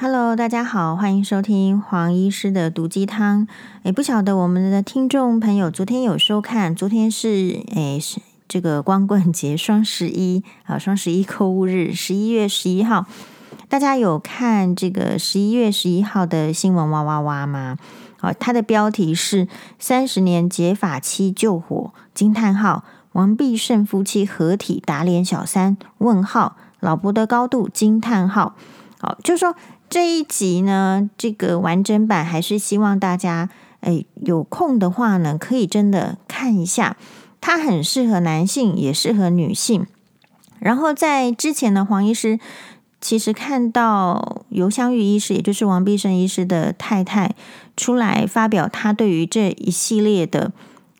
Hello，大家好，欢迎收听黄医师的毒鸡汤。诶，不晓得我们的听众朋友昨天有收看？昨天是诶是这个光棍节，双十一啊，双十一购物日，十一月十一号，大家有看这个十一月十一号的新闻哇哇哇吗？好，它的标题是“三十年结发妻救火”，惊叹号！王必胜夫妻合体打脸小三，问号！老婆的高度，惊叹号！好，就是说。这一集呢，这个完整版还是希望大家，诶，有空的话呢，可以真的看一下。它很适合男性，也适合女性。然后在之前呢，黄医师其实看到游香玉医师，也就是王必胜医师的太太，出来发表他对于这一系列的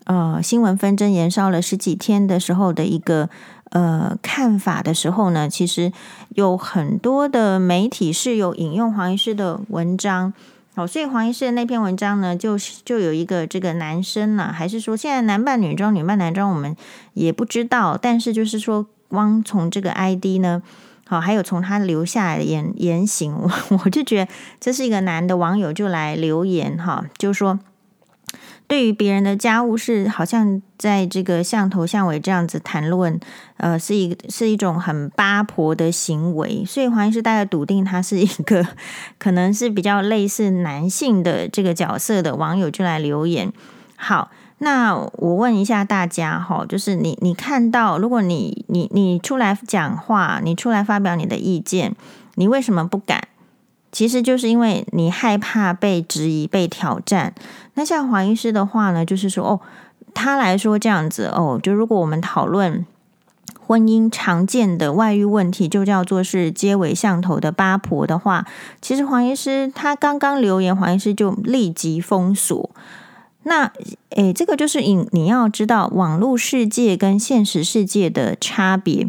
呃新闻纷争延烧了十几天的时候的一个。呃，看法的时候呢，其实有很多的媒体是有引用黄医师的文章，哦，所以黄医师的那篇文章呢，就就有一个这个男生呢，还是说现在男扮女装、女扮男装，我们也不知道，但是就是说，光从这个 ID 呢，好，还有从他留下来的言言行，我 我就觉得这是一个男的网友就来留言哈，就说。对于别人的家务事，好像在这个像头像尾这样子谈论，呃，是一是一种很八婆的行为。所以黄医师大概笃定他是一个可能是比较类似男性的这个角色的网友，就来留言。好，那我问一下大家哈，就是你你看到，如果你你你出来讲话，你出来发表你的意见，你为什么不敢？其实就是因为你害怕被质疑、被挑战。那像黄医师的话呢，就是说哦，他来说这样子哦，就如果我们讨论婚姻常见的外遇问题，就叫做是接尾巷头的八婆的话，其实黄医师他刚刚留言，黄医师就立即封锁。那诶，这个就是你你要知道网络世界跟现实世界的差别。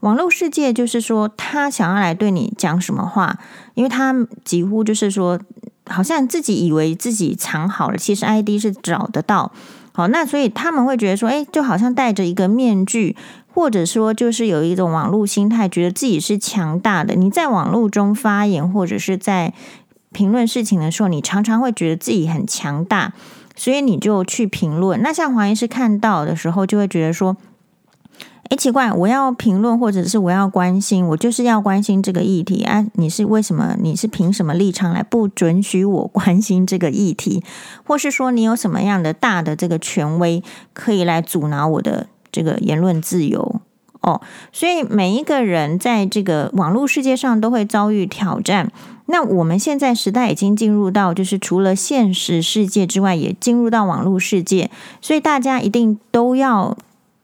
网络世界就是说，他想要来对你讲什么话，因为他几乎就是说，好像自己以为自己藏好了，其实 ID 是找得到。好，那所以他们会觉得说，诶，就好像戴着一个面具，或者说就是有一种网络心态，觉得自己是强大的。你在网络中发言，或者是在评论事情的时候，你常常会觉得自己很强大，所以你就去评论。那像黄医师看到的时候，就会觉得说。诶，奇怪，我要评论或者是我要关心，我就是要关心这个议题啊！你是为什么？你是凭什么立场来不准许我关心这个议题？或是说你有什么样的大的这个权威可以来阻挠我的这个言论自由？哦，所以每一个人在这个网络世界上都会遭遇挑战。那我们现在时代已经进入到，就是除了现实世界之外，也进入到网络世界，所以大家一定都要。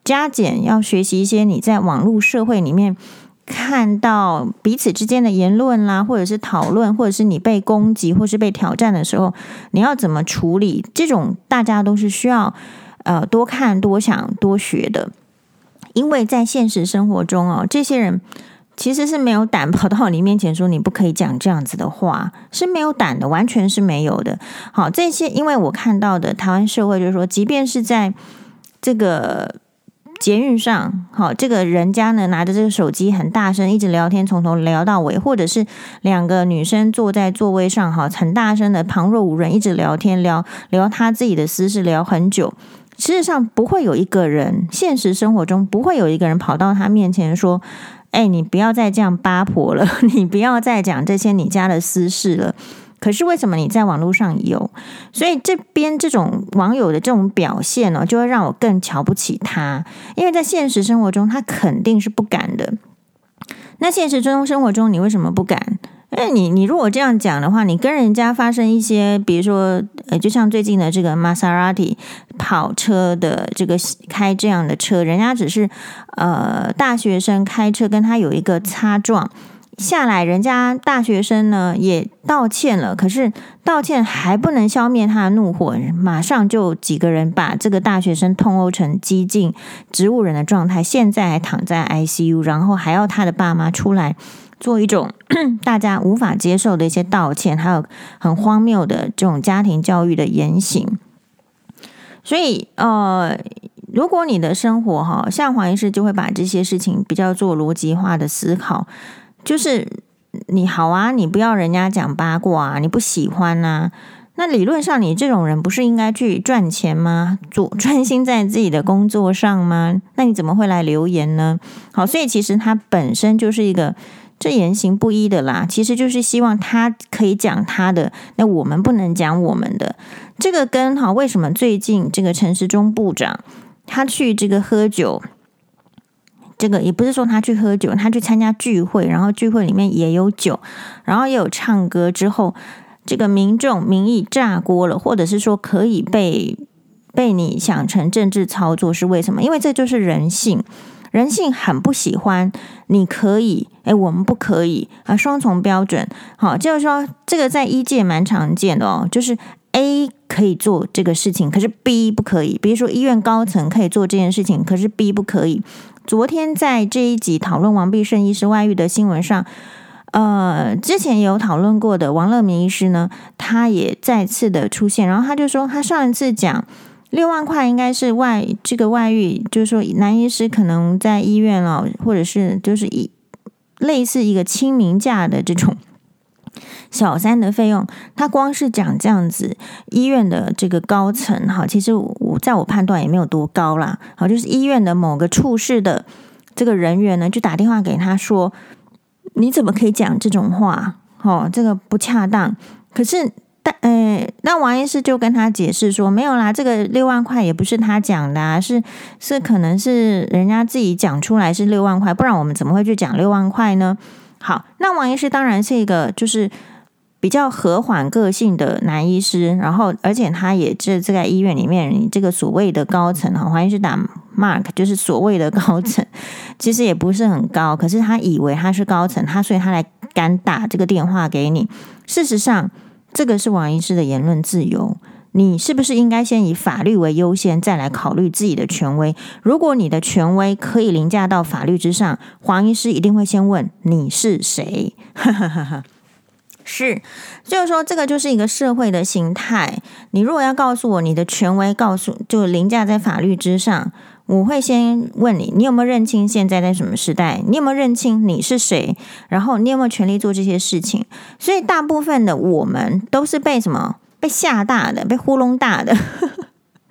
加减要学习一些你在网络社会里面看到彼此之间的言论啦，或者是讨论，或者是你被攻击或是被挑战的时候，你要怎么处理？这种大家都是需要呃多看多想多学的，因为在现实生活中哦，这些人其实是没有胆跑到你面前说你不可以讲这样子的话，是没有胆的，完全是没有的。好，这些因为我看到的台湾社会就是说，即便是在这个。捷运上，好，这个人家呢拿着这个手机很大声，一直聊天，从头聊到尾，或者是两个女生坐在座位上，哈，很大声的旁若无人，一直聊天，聊聊他自己的私事，聊很久。事实上，不会有一个人，现实生活中不会有一个人跑到他面前说：“哎，你不要再这样八婆了，你不要再讲这些你家的私事了。”可是为什么你在网络上有？所以这边这种网友的这种表现呢，就会让我更瞧不起他，因为在现实生活中他肯定是不敢的。那现实中生活中你为什么不敢？哎，你你如果这样讲的话，你跟人家发生一些，比如说呃，就像最近的这个玛莎拉蒂跑车的这个开这样的车，人家只是呃大学生开车，跟他有一个擦撞。下来，人家大学生呢也道歉了，可是道歉还不能消灭他的怒火，马上就几个人把这个大学生通殴成激进植物人的状态，现在还躺在 ICU，然后还要他的爸妈出来做一种 大家无法接受的一些道歉，还有很荒谬的这种家庭教育的言行。所以，呃，如果你的生活哈，像黄医师就会把这些事情比较做逻辑化的思考。就是你好啊，你不要人家讲八卦啊，你不喜欢啊。那理论上，你这种人不是应该去赚钱吗？主 专心在自己的工作上吗？那你怎么会来留言呢？好，所以其实他本身就是一个这言行不一的啦。其实就是希望他可以讲他的，那我们不能讲我们的。这个跟哈，为什么最近这个陈时中部长他去这个喝酒？这个也不是说他去喝酒，他去参加聚会，然后聚会里面也有酒，然后也有唱歌之后。这个民众民意炸锅了，或者是说可以被被你想成政治操作，是为什么？因为这就是人性，人性很不喜欢你可以，哎，我们不可以啊，双重标准。好，就是说这个在医界蛮常见的哦，就是 A 可以做这个事情，可是 B 不可以。比如说医院高层可以做这件事情，可是 B 不可以。昨天在这一集讨论王必胜医师外遇的新闻上。呃，之前有讨论过的王乐明医师呢，他也再次的出现，然后他就说，他上一次讲六万块应该是外这个外遇，就是说男医师可能在医院哦，或者是就是一类似一个清明假的这种小三的费用，他光是讲这样子医院的这个高层哈，其实我在我判断也没有多高啦，好，就是医院的某个处室的这个人员呢，就打电话给他说。你怎么可以讲这种话？哦，这个不恰当。可是，但呃，那王医师就跟他解释说，没有啦，这个六万块也不是他讲的啊，是是可能是人家自己讲出来是六万块，不然我们怎么会去讲六万块呢？好，那王医师当然是一个就是比较和缓个性的男医师，然后而且他也这这在医院里面你这个所谓的高层哈，王医师打。Mark 就是所谓的高层，其实也不是很高，可是他以为他是高层，他所以他来敢打这个电话给你。事实上，这个是王医师的言论自由，你是不是应该先以法律为优先，再来考虑自己的权威？如果你的权威可以凌驾到法律之上，黄医师一定会先问你是谁。是，就是说，这个就是一个社会的形态。你如果要告诉我你的权威，告诉就凌驾在法律之上。我会先问你，你有没有认清现在在什么时代？你有没有认清你是谁？然后你有没有权利做这些事情？所以大部分的我们都是被什么？被吓大的，被糊弄大的。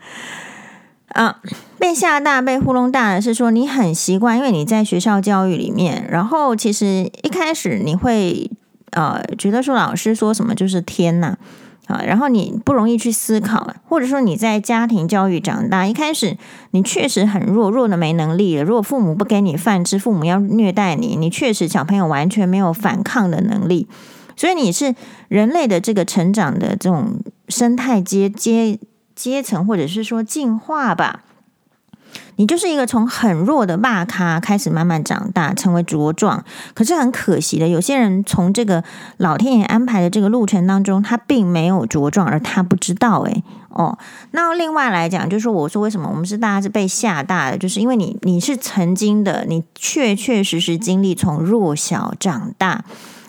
啊，被吓大、被糊弄大的是说你很习惯，因为你在学校教育里面，然后其实一开始你会呃觉得说老师说什么就是天呐。啊，然后你不容易去思考，或者说你在家庭教育长大，一开始你确实很弱，弱的没能力了。如果父母不给你饭吃，父母要虐待你，你确实小朋友完全没有反抗的能力。所以你是人类的这个成长的这种生态阶阶阶层，或者是说进化吧。你就是一个从很弱的肉咖开始慢慢长大，成为茁壮。可是很可惜的，有些人从这个老天爷安排的这个路程当中，他并没有茁壮，而他不知道。诶哦，那另外来讲，就是，我说为什么我们是大家是被吓大的，就是因为你你是曾经的，你确确实实经历从弱小长大，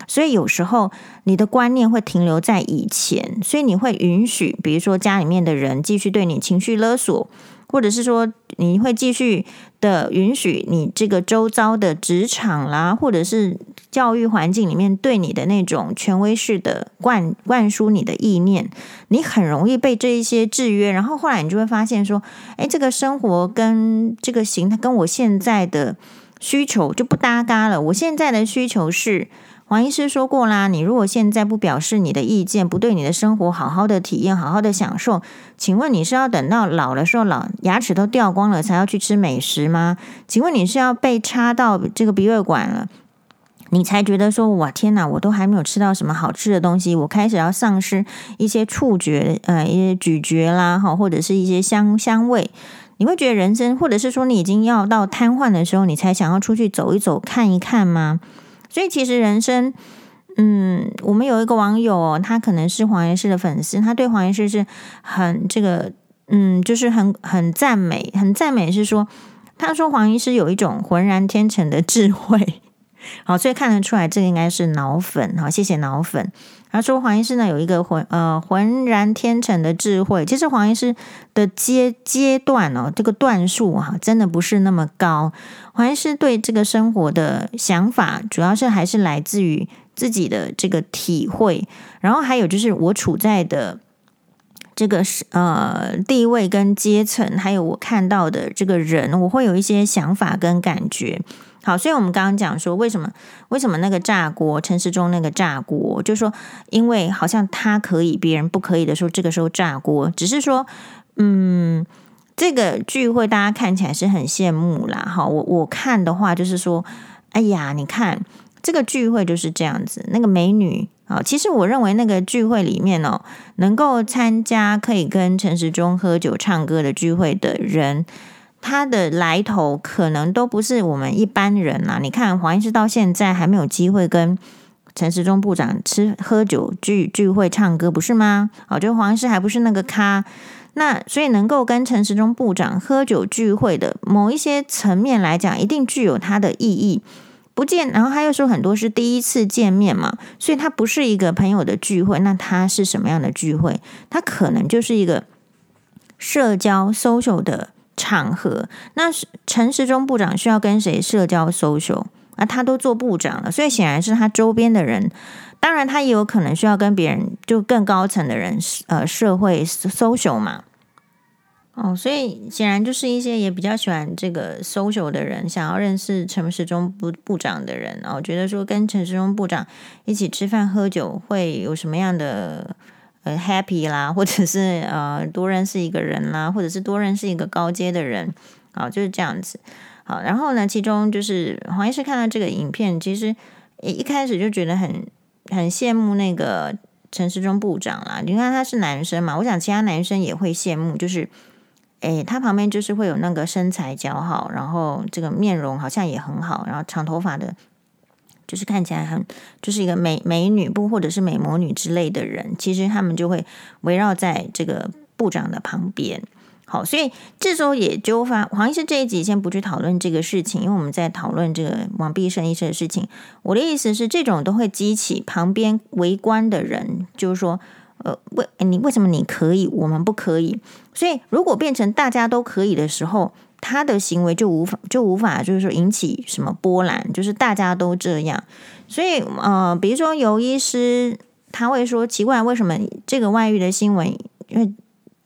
所以有时候你的观念会停留在以前，所以你会允许，比如说家里面的人继续对你情绪勒索。或者是说，你会继续的允许你这个周遭的职场啦，或者是教育环境里面对你的那种权威式的灌灌输你的意念，你很容易被这一些制约。然后后来你就会发现说，哎，这个生活跟这个形态跟我现在的需求就不搭嘎了。我现在的需求是。黄医师说过啦，你如果现在不表示你的意见，不对你的生活好好的体验，好好的享受，请问你是要等到老的时候，老牙齿都掉光了才要去吃美食吗？请问你是要被插到这个鼻胃管了，你才觉得说哇天哪，我都还没有吃到什么好吃的东西，我开始要丧失一些触觉，呃，一些咀嚼啦，哈，或者是一些香香味，你会觉得人生，或者是说你已经要到瘫痪的时候，你才想要出去走一走，看一看吗？所以其实人生，嗯，我们有一个网友，他可能是黄医师的粉丝，他对黄医师是很这个，嗯，就是很很赞美，很赞美是说，他说黄医师有一种浑然天成的智慧，好，所以看得出来这个应该是脑粉，好，谢谢脑粉。他说黄医师呢有一个浑呃浑然天成的智慧，其实黄医师的阶阶段哦，这个段数哈，真的不是那么高。黄医师对这个生活的想法，主要是还是来自于自己的这个体会，然后还有就是我处在的这个是呃地位跟阶层，还有我看到的这个人，我会有一些想法跟感觉。好，所以我们刚刚讲说，为什么为什么那个炸锅陈时中那个炸锅，就是说，因为好像他可以，别人不可以的时候，这个时候炸锅，只是说，嗯，这个聚会大家看起来是很羡慕啦。哈，我我看的话就是说，哎呀，你看这个聚会就是这样子，那个美女啊，其实我认为那个聚会里面哦，能够参加可以跟陈时中喝酒唱歌的聚会的人。他的来头可能都不是我们一般人呐、啊。你看黄医师到现在还没有机会跟陈时中部长吃喝酒聚聚会唱歌，不是吗？哦，就黄医师还不是那个咖。那所以能够跟陈时中部长喝酒聚会的某一些层面来讲，一定具有它的意义。不见，然后他又说很多是第一次见面嘛，所以他不是一个朋友的聚会。那他是什么样的聚会？他可能就是一个社交 social 的。场合，那陈时中部长需要跟谁社交 social 啊？他都做部长了，所以显然是他周边的人。当然，他也有可能需要跟别人就更高层的人呃社会 social 嘛。哦，所以显然就是一些也比较喜欢这个 social 的人，想要认识陈时中部部长的人，然后觉得说跟陈时中部长一起吃饭喝酒会有什么样的。很 happy 啦，或者是呃多认识一个人啦，或者是多认识一个高阶的人，好，就是这样子。好，然后呢，其中就是黄医师看到这个影片，其实一开始就觉得很很羡慕那个陈时中部长啦。你看他是男生嘛，我想其他男生也会羡慕，就是诶，他旁边就是会有那个身材姣好，然后这个面容好像也很好，然后长头发的。就是看起来很，就是一个美美女部或者是美魔女之类的人，其实他们就会围绕在这个部长的旁边。好，所以这时候也就发黄医师这一集先不去讨论这个事情，因为我们在讨论这个王必胜医生的事情。我的意思是，这种都会激起旁边围观的人，就是说，呃，为你为什么你可以，我们不可以？所以如果变成大家都可以的时候。他的行为就无法就无法就是说引起什么波澜，就是大家都这样，所以呃，比如说尤医师他会说奇怪，为什么这个外遇的新闻，因为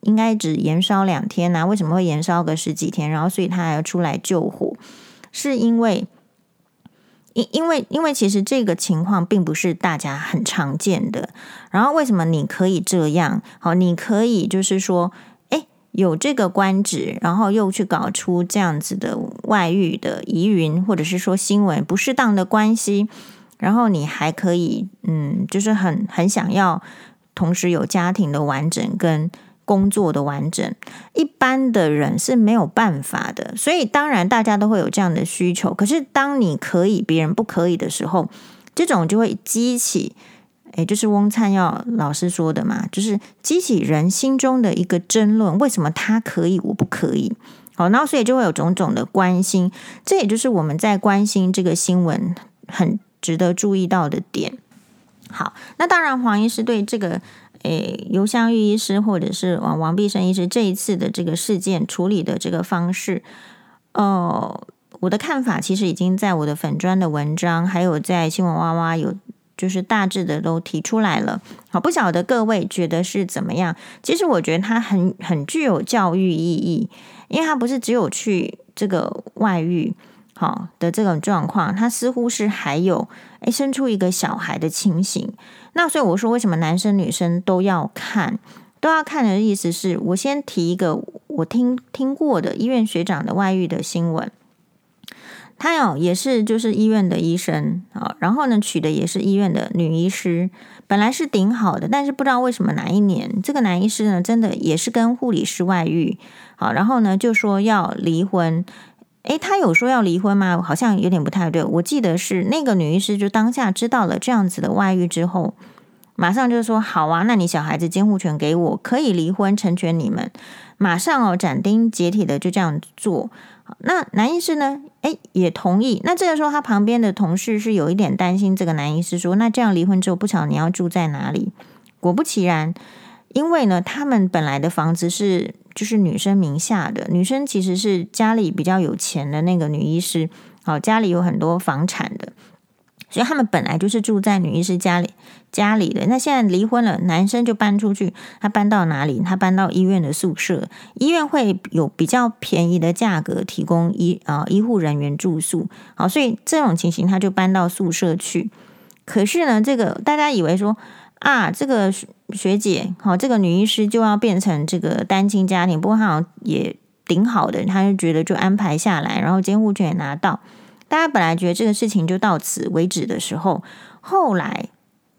应该只延烧两天啊，为什么会延烧个十几天？然后所以他还要出来救火，是因为因因为因为其实这个情况并不是大家很常见的。然后为什么你可以这样？好，你可以就是说。有这个官职，然后又去搞出这样子的外遇的疑云，或者是说新闻不适当的关系，然后你还可以，嗯，就是很很想要同时有家庭的完整跟工作的完整，一般的人是没有办法的。所以当然大家都会有这样的需求，可是当你可以，别人不可以的时候，这种就会激起。诶，就是翁灿耀老师说的嘛，就是激起人心中的一个争论：为什么他可以，我不可以？好，然后所以就会有种种的关心。这也就是我们在关心这个新闻很值得注意到的点。好，那当然黄医师对这个诶尤湘玉医师或者是王王必胜医师这一次的这个事件处理的这个方式，哦，我的看法其实已经在我的粉砖的文章，还有在新闻哇哇有。就是大致的都提出来了，好，不晓得各位觉得是怎么样？其实我觉得它很很具有教育意义，因为它不是只有去这个外遇好的这种状况，它似乎是还有诶生出一个小孩的情形。那所以我说，为什么男生女生都要看，都要看的意思是我先提一个我听听过的医院学长的外遇的新闻。他哦也是就是医院的医生啊，然后呢娶的也是医院的女医师，本来是顶好的，但是不知道为什么哪一年这个男医师呢，真的也是跟护理师外遇，好，然后呢就说要离婚，诶，他有说要离婚吗？好像有点不太对，我记得是那个女医师就当下知道了这样子的外遇之后，马上就说好啊，那你小孩子监护权给我，可以离婚成全你们，马上哦斩钉截铁的就这样做。那男医师呢？诶，也同意。那这个时候，他旁边的同事是有一点担心。这个男医师说：“那这样离婚之后，不晓得你要住在哪里？”果不其然，因为呢，他们本来的房子是就是女生名下的，女生其实是家里比较有钱的那个女医师，好，家里有很多房产的，所以他们本来就是住在女医师家里家里的。那现在离婚了，男生就搬出去，他搬到哪里？他搬到医院的宿舍，医院会有比较便宜的价格提供医啊、呃、医护人员住宿。好，所以这种情形他就搬到宿舍去。可是呢，这个大家以为说啊，这个学姐好，这个女医师就要变成这个单亲家庭，不过她好像也挺好的，她就觉得就安排下来，然后监护权也拿到。大家本来觉得这个事情就到此为止的时候，后来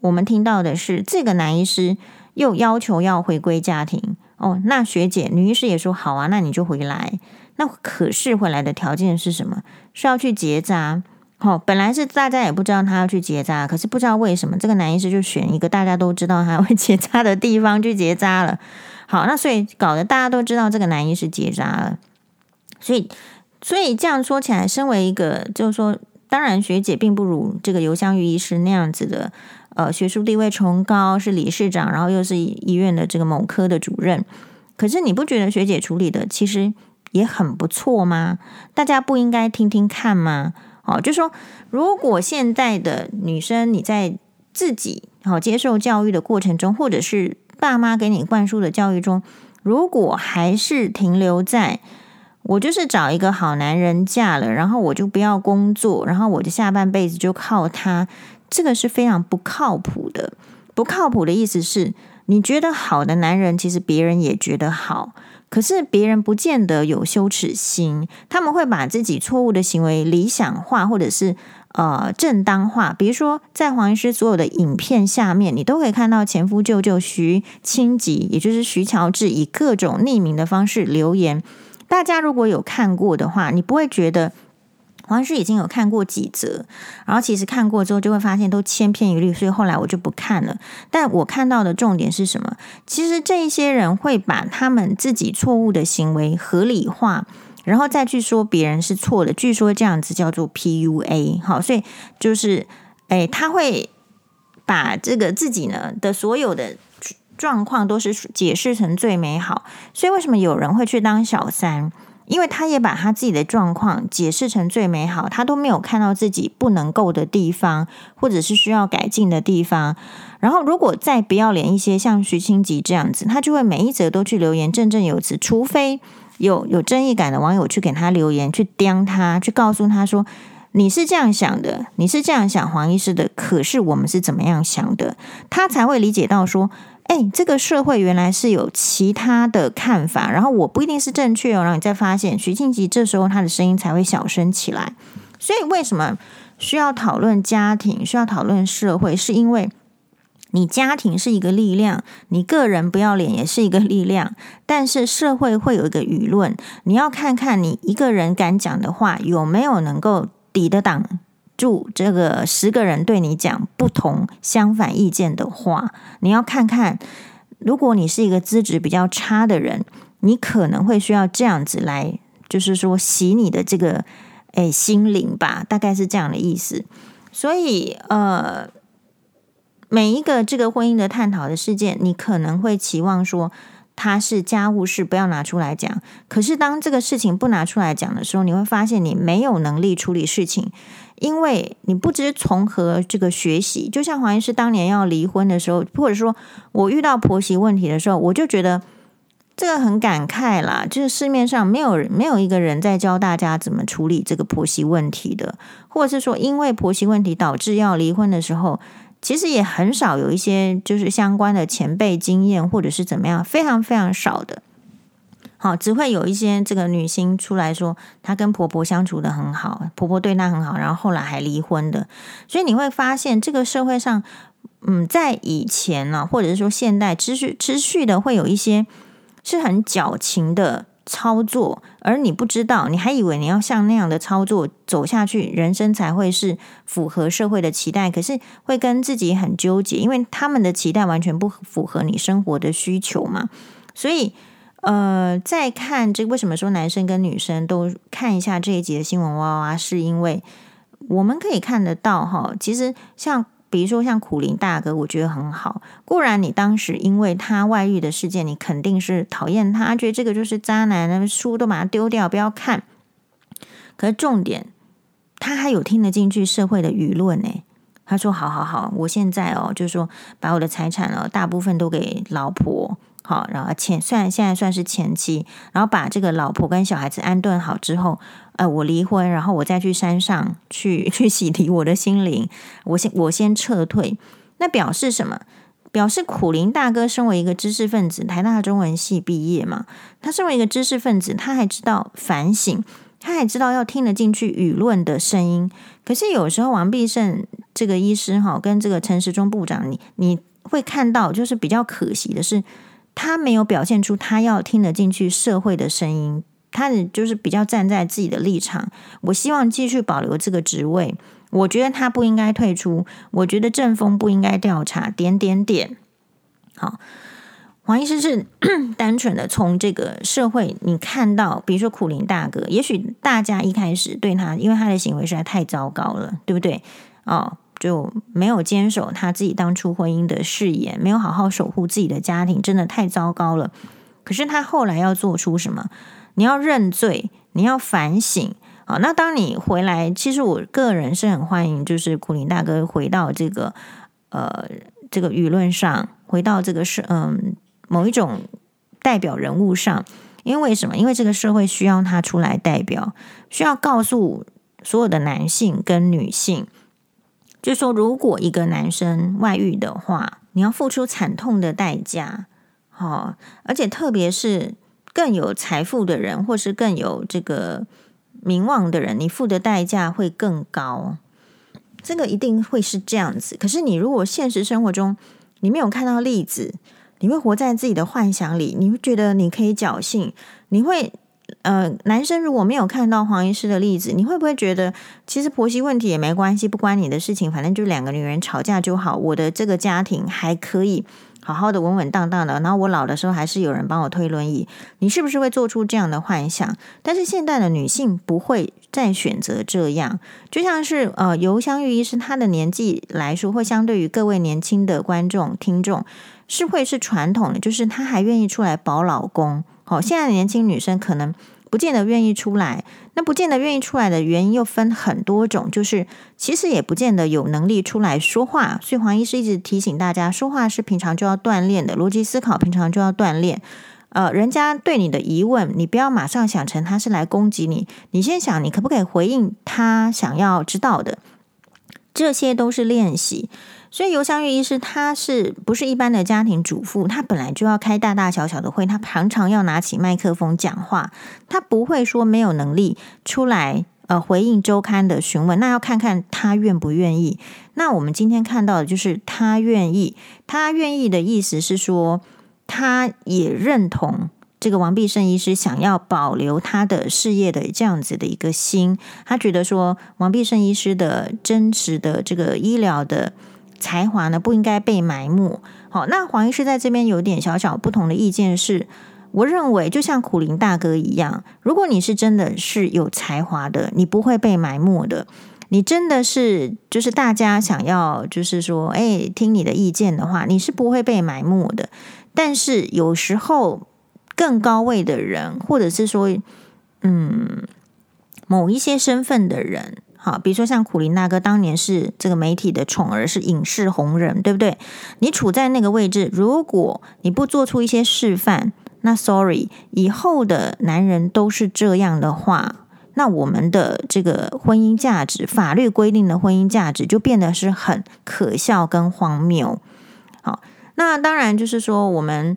我们听到的是，这个男医师又要求要回归家庭。哦，那学姐女医师也说好啊，那你就回来。那可是回来的条件是什么？是要去结扎。哦，本来是大家也不知道他要去结扎，可是不知道为什么这个男医师就选一个大家都知道他会结扎的地方去结扎了。好，那所以搞得大家都知道这个男医师结扎了，所以。所以这样说起来，身为一个，就是说，当然学姐并不如这个游香玉医师那样子的，呃，学术地位崇高，是理事长，然后又是医院的这个某科的主任。可是你不觉得学姐处理的其实也很不错吗？大家不应该听听看吗？哦，就说如果现在的女生你在自己好接受教育的过程中，或者是爸妈给你灌输的教育中，如果还是停留在我就是找一个好男人嫁了，然后我就不要工作，然后我的下半辈子就靠他，这个是非常不靠谱的。不靠谱的意思是，你觉得好的男人，其实别人也觉得好，可是别人不见得有羞耻心，他们会把自己错误的行为理想化，或者是呃正当化。比如说，在黄医师所有的影片下面，你都可以看到前夫舅舅徐清吉，也就是徐乔治，以各种匿名的方式留言。大家如果有看过的话，你不会觉得黄医师已经有看过几则，然后其实看过之后就会发现都千篇一律，所以后来我就不看了。但我看到的重点是什么？其实这一些人会把他们自己错误的行为合理化，然后再去说别人是错的。据说这样子叫做 PUA，好，所以就是诶，他会把这个自己呢的所有的。状况都是解释成最美好，所以为什么有人会去当小三？因为他也把他自己的状况解释成最美好，他都没有看到自己不能够的地方，或者是需要改进的地方。然后，如果再不要脸一些，像徐清吉这样子，他就会每一则都去留言，振振有词。除非有有争议感的网友去给他留言，去刁他，去告诉他说：“你是这样想的，你是这样想黄医师的，可是我们是怎么样想的？”他才会理解到说。哎，这个社会原来是有其他的看法，然后我不一定是正确哦。然后你再发现徐静吉这时候他的声音才会小声起来。所以为什么需要讨论家庭，需要讨论社会？是因为你家庭是一个力量，你个人不要脸也是一个力量，但是社会会有一个舆论，你要看看你一个人敢讲的话有没有能够抵得挡。住这个十个人对你讲不同相反意见的话，你要看看，如果你是一个资质比较差的人，你可能会需要这样子来，就是说洗你的这个诶心灵吧，大概是这样的意思。所以呃，每一个这个婚姻的探讨的事件，你可能会期望说他是家务事，不要拿出来讲。可是当这个事情不拿出来讲的时候，你会发现你没有能力处理事情。因为你不知从何这个学习，就像黄医师当年要离婚的时候，或者说我遇到婆媳问题的时候，我就觉得这个很感慨啦。就是市面上没有人没有一个人在教大家怎么处理这个婆媳问题的，或者是说因为婆媳问题导致要离婚的时候，其实也很少有一些就是相关的前辈经验，或者是怎么样，非常非常少的。好，只会有一些这个女星出来说，她跟婆婆相处得很好，婆婆对她很好，然后后来还离婚的。所以你会发现，这个社会上，嗯，在以前呢，或者是说现代，持续持续的会有一些是很矫情的操作，而你不知道，你还以为你要像那样的操作走下去，人生才会是符合社会的期待，可是会跟自己很纠结，因为他们的期待完全不符合你生活的需求嘛，所以。呃，再看这，为什么说男生跟女生都看一下这一集的新闻哇哇？是因为我们可以看得到哈，其实像比如说像苦苓大哥，我觉得很好。固然你当时因为他外遇的事件，你肯定是讨厌他，觉得这个就是渣男，那书都把他丢掉，不要看。可是重点，他还有听得进去社会的舆论呢。他说：“好好好，我现在哦，就是说把我的财产哦，大部分都给老婆，好，然后前虽然现在算是前妻，然后把这个老婆跟小孩子安顿好之后，呃，我离婚，然后我再去山上去去洗涤我的心灵，我先我先撤退。那表示什么？表示苦苓大哥身为一个知识分子，台大中文系毕业嘛，他身为一个知识分子，他还知道反省。”他还知道要听得进去舆论的声音，可是有时候王必胜这个医师哈，跟这个陈时中部长，你你会看到，就是比较可惜的是，他没有表现出他要听得进去社会的声音，他就是比较站在自己的立场。我希望继续保留这个职位，我觉得他不应该退出，我觉得政风不应该调查，点点点，好。黄医师是 单纯的从这个社会，你看到，比如说苦苓大哥，也许大家一开始对他，因为他的行为实在太糟糕了，对不对？哦，就没有坚守他自己当初婚姻的誓言，没有好好守护自己的家庭，真的太糟糕了。可是他后来要做出什么？你要认罪，你要反省。好，那当你回来，其实我个人是很欢迎，就是苦苓大哥回到这个呃这个舆论上，回到这个是嗯。某一种代表人物上，因为什么？因为这个社会需要他出来代表，需要告诉所有的男性跟女性，就说，如果一个男生外遇的话，你要付出惨痛的代价，哦，而且特别是更有财富的人，或是更有这个名望的人，你付的代价会更高。这个一定会是这样子。可是你如果现实生活中你没有看到例子，你会活在自己的幻想里，你会觉得你可以侥幸，你会呃，男生如果没有看到黄医师的例子，你会不会觉得其实婆媳问题也没关系，不关你的事情，反正就两个女人吵架就好，我的这个家庭还可以好好的稳稳当当的，然后我老的时候还是有人帮我推轮椅，你是不是会做出这样的幻想？但是现代的女性不会再选择这样，就像是呃，尤香玉医师她的年纪来说，会相对于各位年轻的观众听众。是会是传统的，就是她还愿意出来保老公。好，现在的年轻女生可能不见得愿意出来，那不见得愿意出来的原因又分很多种，就是其实也不见得有能力出来说话。所以黄医师一直提醒大家，说话是平常就要锻炼的，逻辑思考平常就要锻炼。呃，人家对你的疑问，你不要马上想成他是来攻击你，你先想你可不可以回应他想要知道的，这些都是练习。所以尤香玉医师，她是不是一般的家庭主妇？她本来就要开大大小小的会，她常常要拿起麦克风讲话，她不会说没有能力出来呃回应周刊的询问。那要看看她愿不愿意。那我们今天看到的就是她愿意，她愿意的意思是说，她也认同这个王必胜医师想要保留他的事业的这样子的一个心。他觉得说，王必胜医师的真实的这个医疗的。才华呢，不应该被埋没。好，那黄医师在这边有点小小不同的意见是，我认为就像苦苓大哥一样，如果你是真的是有才华的，你不会被埋没的。你真的是就是大家想要就是说，哎，听你的意见的话，你是不会被埋没的。但是有时候更高位的人，或者是说，嗯，某一些身份的人。好，比如说像苦林大哥当年是这个媒体的宠儿，是影视红人，对不对？你处在那个位置，如果你不做出一些示范，那 sorry，以后的男人都是这样的话，那我们的这个婚姻价值，法律规定的婚姻价值就变得是很可笑跟荒谬。好，那当然就是说我们。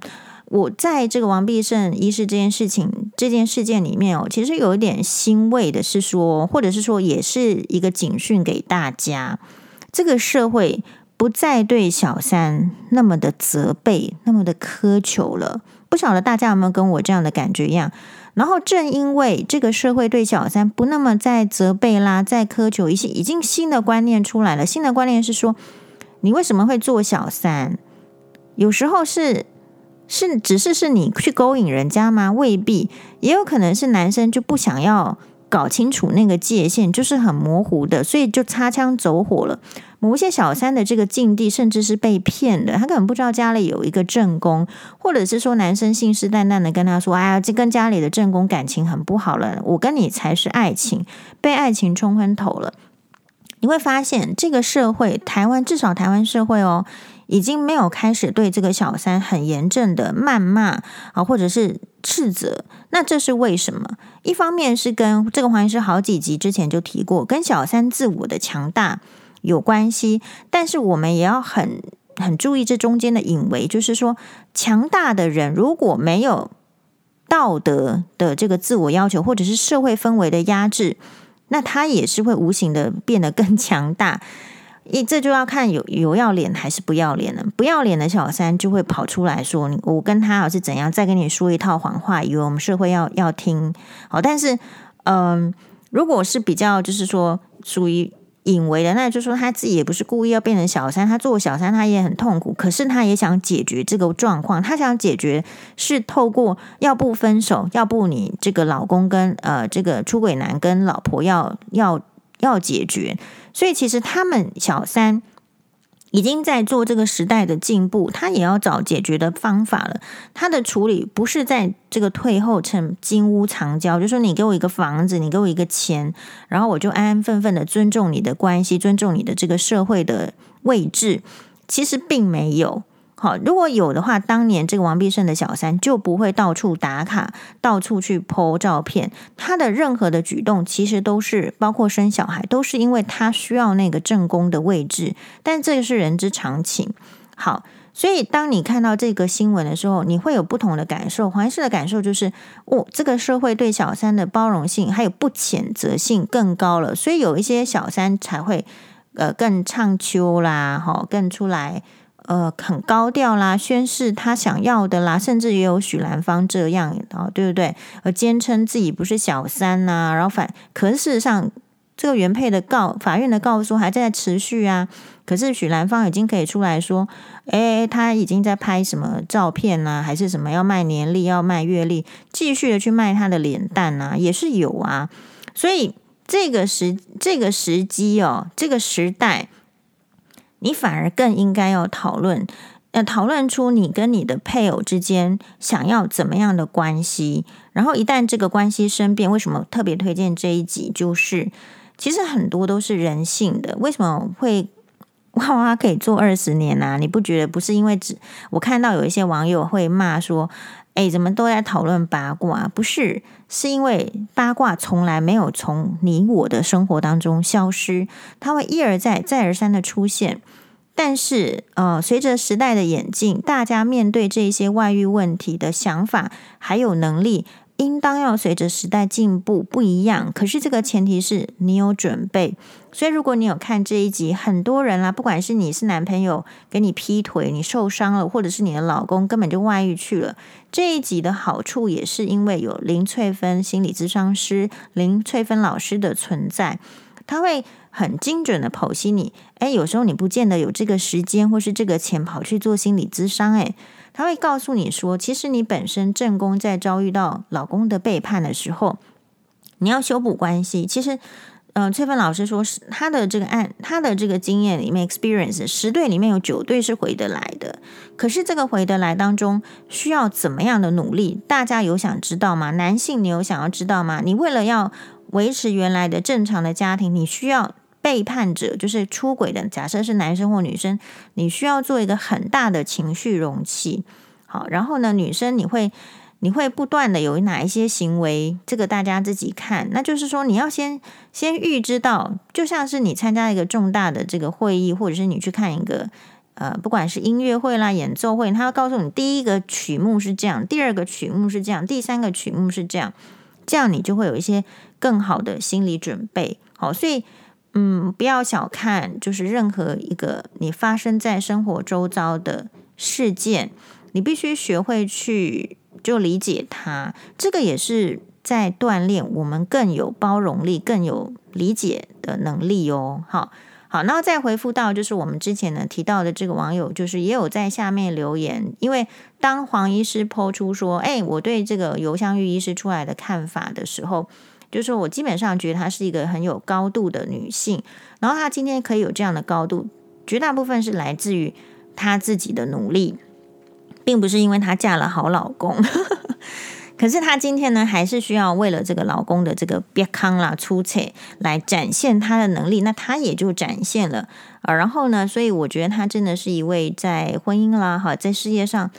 我在这个王必胜医师这件事情这件事件里面哦，其实有一点欣慰的是说，或者是说，也是一个警讯给大家，这个社会不再对小三那么的责备，那么的苛求了。不晓得大家有没有跟我这样的感觉一样？然后正因为这个社会对小三不那么再责备啦，再苛求一些，已经新的观念出来了。新的观念是说，你为什么会做小三？有时候是。是，只是是你去勾引人家吗？未必，也有可能是男生就不想要搞清楚那个界限，就是很模糊的，所以就擦枪走火了。某些小三的这个境地，甚至是被骗的，他根本不知道家里有一个正宫，或者是说男生信誓旦旦的跟他说：“哎呀，这跟家里的正宫感情很不好了，我跟你才是爱情，被爱情冲昏头了。”你会发现这个社会，台湾至少台湾社会哦，已经没有开始对这个小三很严正的谩骂啊，或者是斥责。那这是为什么？一方面是跟这个黄医师好几集之前就提过，跟小三自我的强大有关系。但是我们也要很很注意这中间的隐微，就是说，强大的人如果没有道德的这个自我要求，或者是社会氛围的压制。那他也是会无形的变得更强大，一这就要看有有要脸还是不要脸了。不要脸的小三就会跑出来说：“我跟他是怎样，再跟你说一套谎话，以为我们社会要要听。”好，但是嗯，如果是比较就是说属于。隐微的，那就是说他自己也不是故意要变成小三，他做小三他也很痛苦，可是他也想解决这个状况，他想解决是透过要不分手，要不你这个老公跟呃这个出轨男跟老婆要要要解决，所以其实他们小三。已经在做这个时代的进步，他也要找解决的方法了。他的处理不是在这个退后成金屋藏娇，就说你给我一个房子，你给我一个钱，然后我就安安分分的尊重你的关系，尊重你的这个社会的位置。其实并没有。好，如果有的话，当年这个王必胜的小三就不会到处打卡，到处去 po 照片。他的任何的举动，其实都是包括生小孩，都是因为他需要那个正宫的位置。但这个是人之常情。好，所以当你看到这个新闻的时候，你会有不同的感受。黄医师的感受就是，哦，这个社会对小三的包容性还有不谴责性更高了，所以有一些小三才会呃更唱秋啦，哈，更出来。呃，很高调啦，宣誓他想要的啦，甚至也有许兰芳这样啊，对不对？而坚称自己不是小三呐、然后反，可是事实上，这个原配的告法院的告诉还在持续啊。可是许兰芳已经可以出来说，诶，他已经在拍什么照片呐、还是什么要卖年历、要卖月历，继续的去卖他的脸蛋呐、啊，也是有啊。所以这个时这个时机哦，这个时代。你反而更应该要讨论，呃，讨论出你跟你的配偶之间想要怎么样的关系。然后一旦这个关系生变，为什么特别推荐这一集？就是其实很多都是人性的。为什么会娃娃可以做二十年呢？啊？你不觉得不是因为只我看到有一些网友会骂说，哎，怎么都在讨论八卦？不是，是因为八卦从来没有从你我的生活当中消失，它会一而再、再而三的出现。但是，呃，随着时代的演进，大家面对这些外遇问题的想法还有能力，应当要随着时代进步不一样。可是，这个前提是你有准备。所以，如果你有看这一集，很多人啦，不管是你是男朋友给你劈腿，你受伤了，或者是你的老公根本就外遇去了，这一集的好处也是因为有林翠芬心理咨商师林翠芬老师的存在，他会很精准的剖析你。诶，有时候你不见得有这个时间或是这个钱跑去做心理咨商，诶，他会告诉你说，其实你本身正宫在遭遇到老公的背叛的时候，你要修补关系，其实。嗯、呃，翠芬老师说，是他的这个案，他的这个经验里面，experience 十对里面有九对是回得来的。可是这个回得来当中，需要怎么样的努力？大家有想知道吗？男性，你有想要知道吗？你为了要维持原来的正常的家庭，你需要背叛者，就是出轨的，假设是男生或女生，你需要做一个很大的情绪容器。好，然后呢，女生你会。你会不断的有哪一些行为？这个大家自己看。那就是说，你要先先预知到，就像是你参加一个重大的这个会议，或者是你去看一个呃，不管是音乐会啦、演奏会，他要告诉你第一个曲目是这样，第二个曲目是这样，第三个曲目是这样，这样你就会有一些更好的心理准备。好，所以嗯，不要小看，就是任何一个你发生在生活周遭的事件，你必须学会去。就理解它，这个也是在锻炼我们更有包容力、更有理解的能力哦。好，好，然后再回复到就是我们之前呢提到的这个网友，就是也有在下面留言，因为当黄医师抛出说，哎，我对这个游香玉医师出来的看法的时候，就是我基本上觉得她是一个很有高度的女性，然后她今天可以有这样的高度，绝大部分是来自于她自己的努力。并不是因为她嫁了好老公，可是她今天呢，还是需要为了这个老公的这个别康啦出彩来展现她的能力，那她也就展现了啊。然后呢，所以我觉得她真的是一位在婚姻啦哈，在事业上，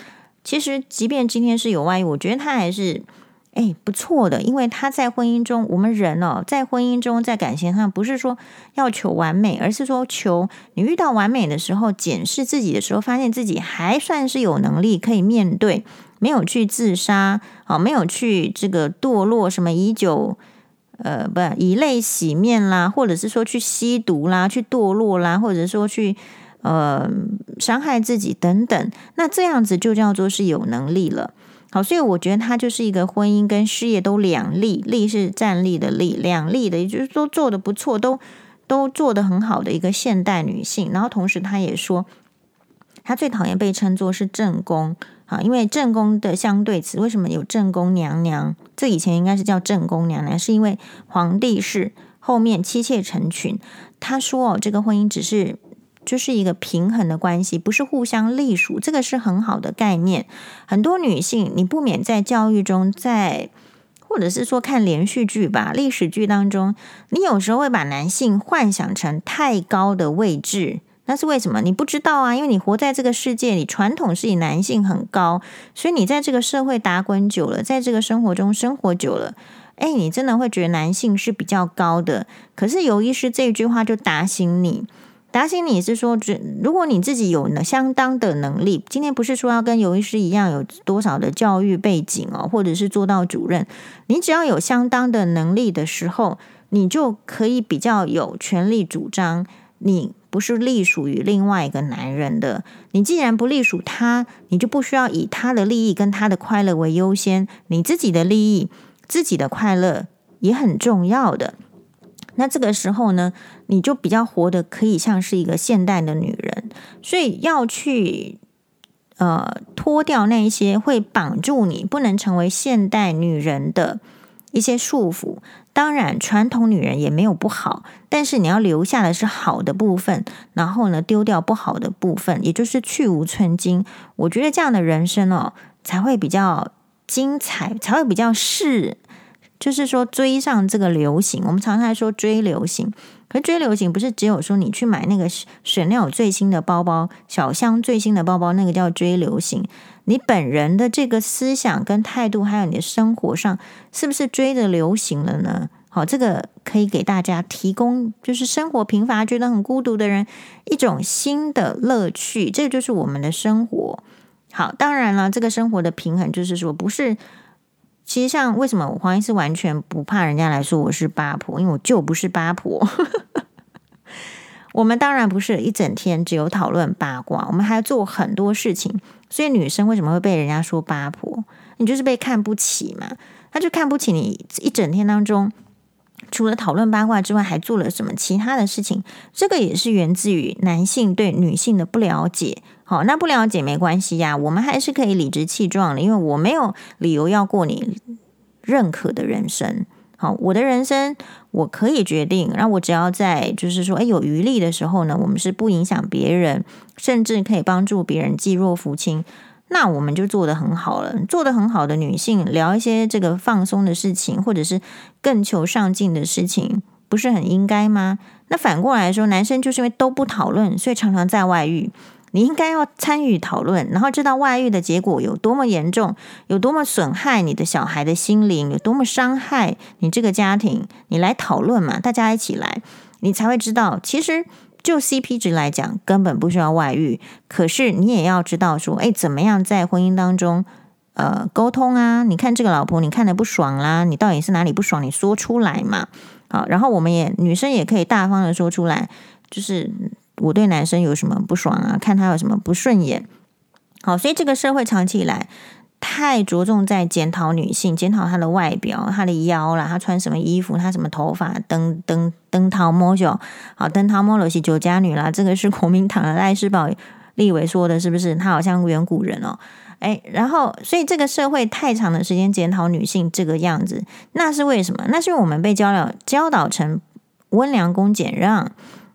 其实即便今天是有外遇，我觉得她还是。哎，不错的，因为他在婚姻中，我们人哦，在婚姻中，在感情上，不是说要求完美，而是说求你遇到完美的时候，检视自己的时候，发现自己还算是有能力可以面对，没有去自杀，啊，没有去这个堕落，什么以酒，呃，不，以泪洗面啦，或者是说去吸毒啦，去堕落啦，或者说去呃伤害自己等等，那这样子就叫做是有能力了。好，所以我觉得她就是一个婚姻跟事业都两立，立是站立的立，两立的，也就是说做得不错，都都做得很好的一个现代女性。然后同时，她也说，她最讨厌被称作是正宫啊，因为正宫的相对词，为什么有正宫娘娘？这以前应该是叫正宫娘娘，是因为皇帝是后面妻妾成群。她说哦，这个婚姻只是。就是一个平衡的关系，不是互相隶属，这个是很好的概念。很多女性，你不免在教育中，在或者是说看连续剧吧、历史剧当中，你有时候会把男性幻想成太高的位置，那是为什么？你不知道啊，因为你活在这个世界里，传统是以男性很高，所以你在这个社会打滚久了，在这个生活中生活久了，哎，你真的会觉得男性是比较高的。可是尤医师这一句话就打醒你。打醒你是说，如果你自己有呢相当的能力，今天不是说要跟游医师一样有多少的教育背景哦，或者是做到主任，你只要有相当的能力的时候，你就可以比较有权力主张，你不是隶属于另外一个男人的。你既然不隶属他，你就不需要以他的利益跟他的快乐为优先，你自己的利益、自己的快乐也很重要的。那这个时候呢，你就比较活得可以像是一个现代的女人，所以要去呃脱掉那一些会绑住你不能成为现代女人的一些束缚。当然，传统女人也没有不好，但是你要留下的是好的部分，然后呢，丢掉不好的部分，也就是去无存菁。我觉得这样的人生哦，才会比较精彩，才会比较适。就是说追上这个流行，我们常常说追流行，可是追流行不是只有说你去买那个 Chanel 最新的包包，小香最新的包包，那个叫追流行。你本人的这个思想跟态度，还有你的生活上，是不是追着流行了呢？好，这个可以给大家提供，就是生活贫乏、觉得很孤独的人一种新的乐趣。这就是我们的生活。好，当然了，这个生活的平衡就是说不是。其实，像为什么我黄医师完全不怕人家来说我是八婆，因为我就不是八婆。我们当然不是一整天只有讨论八卦，我们还要做很多事情。所以女生为什么会被人家说八婆？你就是被看不起嘛？他就看不起你一整天当中，除了讨论八卦之外，还做了什么其他的事情？这个也是源自于男性对女性的不了解。好，那不了解没关系呀，我们还是可以理直气壮的，因为我没有理由要过你认可的人生。好，我的人生我可以决定，那我只要在就是说，诶，有余力的时候呢，我们是不影响别人，甚至可以帮助别人济弱扶倾，那我们就做得很好了。做得很好的女性聊一些这个放松的事情，或者是更求上进的事情，不是很应该吗？那反过来说，男生就是因为都不讨论，所以常常在外遇。你应该要参与讨论，然后知道外遇的结果有多么严重，有多么损害你的小孩的心灵，有多么伤害你这个家庭。你来讨论嘛，大家一起来，你才会知道，其实就 CP 值来讲，根本不需要外遇。可是你也要知道说，哎，怎么样在婚姻当中，呃，沟通啊？你看这个老婆，你看的不爽啦，你到底是哪里不爽？你说出来嘛。好，然后我们也女生也可以大方的说出来，就是。我对男生有什么不爽啊？看他有什么不顺眼。好，所以这个社会长期以来太着重在检讨女性，检讨她的外表、她的腰啦，她穿什么衣服，她什么头发，灯灯灯桃摸酒。好，灯桃摸了是酒家女啦。这个是国民党的赖世宝立委说的，是不是？他好像远古人哦。哎，然后，所以这个社会太长的时间检讨女性这个样子，那是为什么？那是因为我们被教了教导成温良恭俭让。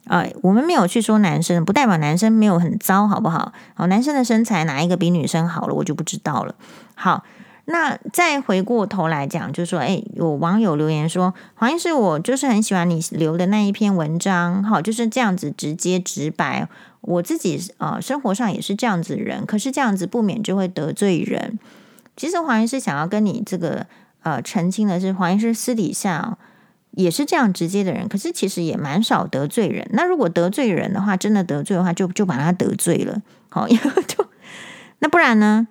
啊、我们没有去说男生，不代表男生没有很糟，好不好？好，男生的身材哪一个比女生好了，我就不知道了。好，那再回过头来讲，就是说，哎，有网友留言说，黄医师，我就是很喜欢你留的那一篇文章，好，就是这样子直接直白。我自己啊、呃，生活上也是这样子人，可是这样子不免就会得罪人。其实黄医师想要跟你这个呃澄清的是，黄医师私底下也是这样直接的人，可是其实也蛮少得罪人。那如果得罪人的话，真的得罪的话，就就把他得罪了，好，因为就那不然呢？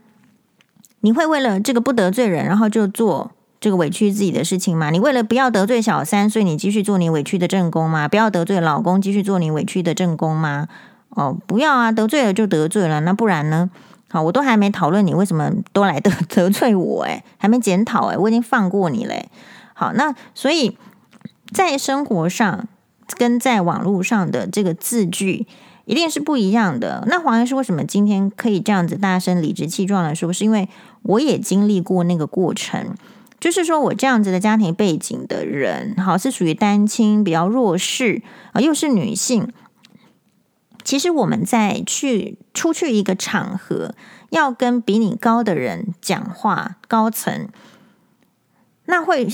你会为了这个不得罪人，然后就做这个委屈自己的事情吗？你为了不要得罪小三，所以你继续做你委屈的正宫吗？不要得罪老公，继续做你委屈的正宫吗？哦，不要啊，得罪了就得罪了，那不然呢？好，我都还没讨论你为什么都来得 得罪我，诶，还没检讨，诶，我已经放过你嘞。好，那所以在生活上跟在网络上的这个字句一定是不一样的。那黄医师为什么今天可以这样子大声理直气壮的说？是因为我也经历过那个过程，就是说我这样子的家庭背景的人，好，是属于单亲，比较弱势啊，又是女性。其实我们在去出去一个场合，要跟比你高的人讲话，高层，那会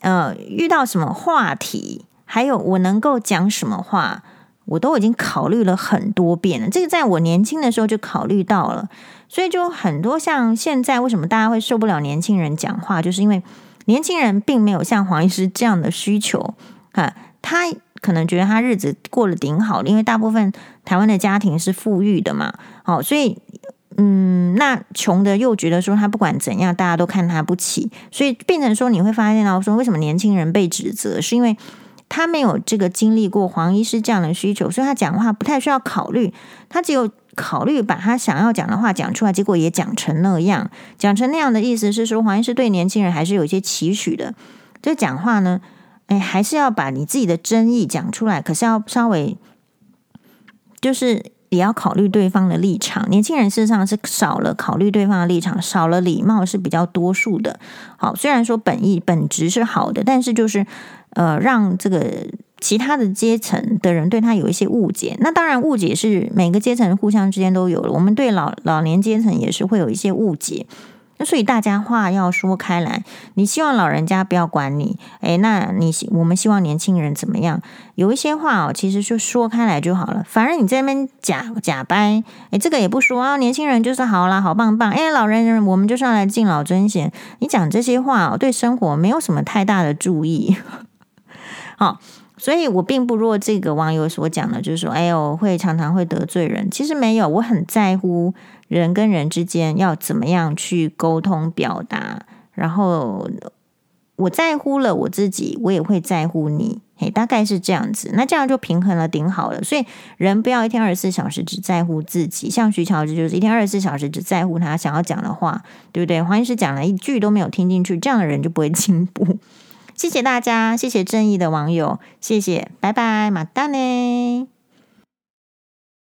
呃遇到什么话题，还有我能够讲什么话，我都已经考虑了很多遍了。这个在我年轻的时候就考虑到了，所以就很多像现在为什么大家会受不了年轻人讲话，就是因为年轻人并没有像黄医师这样的需求啊，他。可能觉得他日子过得挺好，因为大部分台湾的家庭是富裕的嘛，好，所以嗯，那穷的又觉得说他不管怎样，大家都看他不起，所以变成说你会发现到说，为什么年轻人被指责，是因为他没有这个经历过黄医师这样的需求，所以他讲话不太需要考虑，他只有考虑把他想要讲的话讲出来，结果也讲成那样，讲成那样的意思是说黄医师对年轻人还是有一些期许的，这讲话呢。哎，还是要把你自己的争议讲出来，可是要稍微，就是也要考虑对方的立场。年轻人事实上是少了考虑对方的立场，少了礼貌是比较多数的。好，虽然说本意本质是好的，但是就是呃，让这个其他的阶层的人对他有一些误解。那当然，误解是每个阶层互相之间都有了。我们对老老年阶层也是会有一些误解。所以大家话要说开来，你希望老人家不要管你，诶，那你我们希望年轻人怎么样？有一些话哦，其实就说开来就好了。反正你在那边假假掰，诶，这个也不说啊，年轻人就是好啦，好棒棒，诶，老人我们就是要来敬老尊贤。你讲这些话哦，对生活没有什么太大的注意。好，所以我并不若这个网友所讲的，就是说，哎呦，会常常会得罪人。其实没有，我很在乎。人跟人之间要怎么样去沟通表达，然后我在乎了我自己，我也会在乎你，嘿，大概是这样子，那这样就平衡了，顶好了。所以人不要一天二十四小时只在乎自己，像徐乔治就是一天二十四小时只在乎他想要讲的话，对不对？黄医师讲了一句都没有听进去，这样的人就不会进步。谢谢大家，谢谢正义的网友，谢谢，拜拜，马达呢。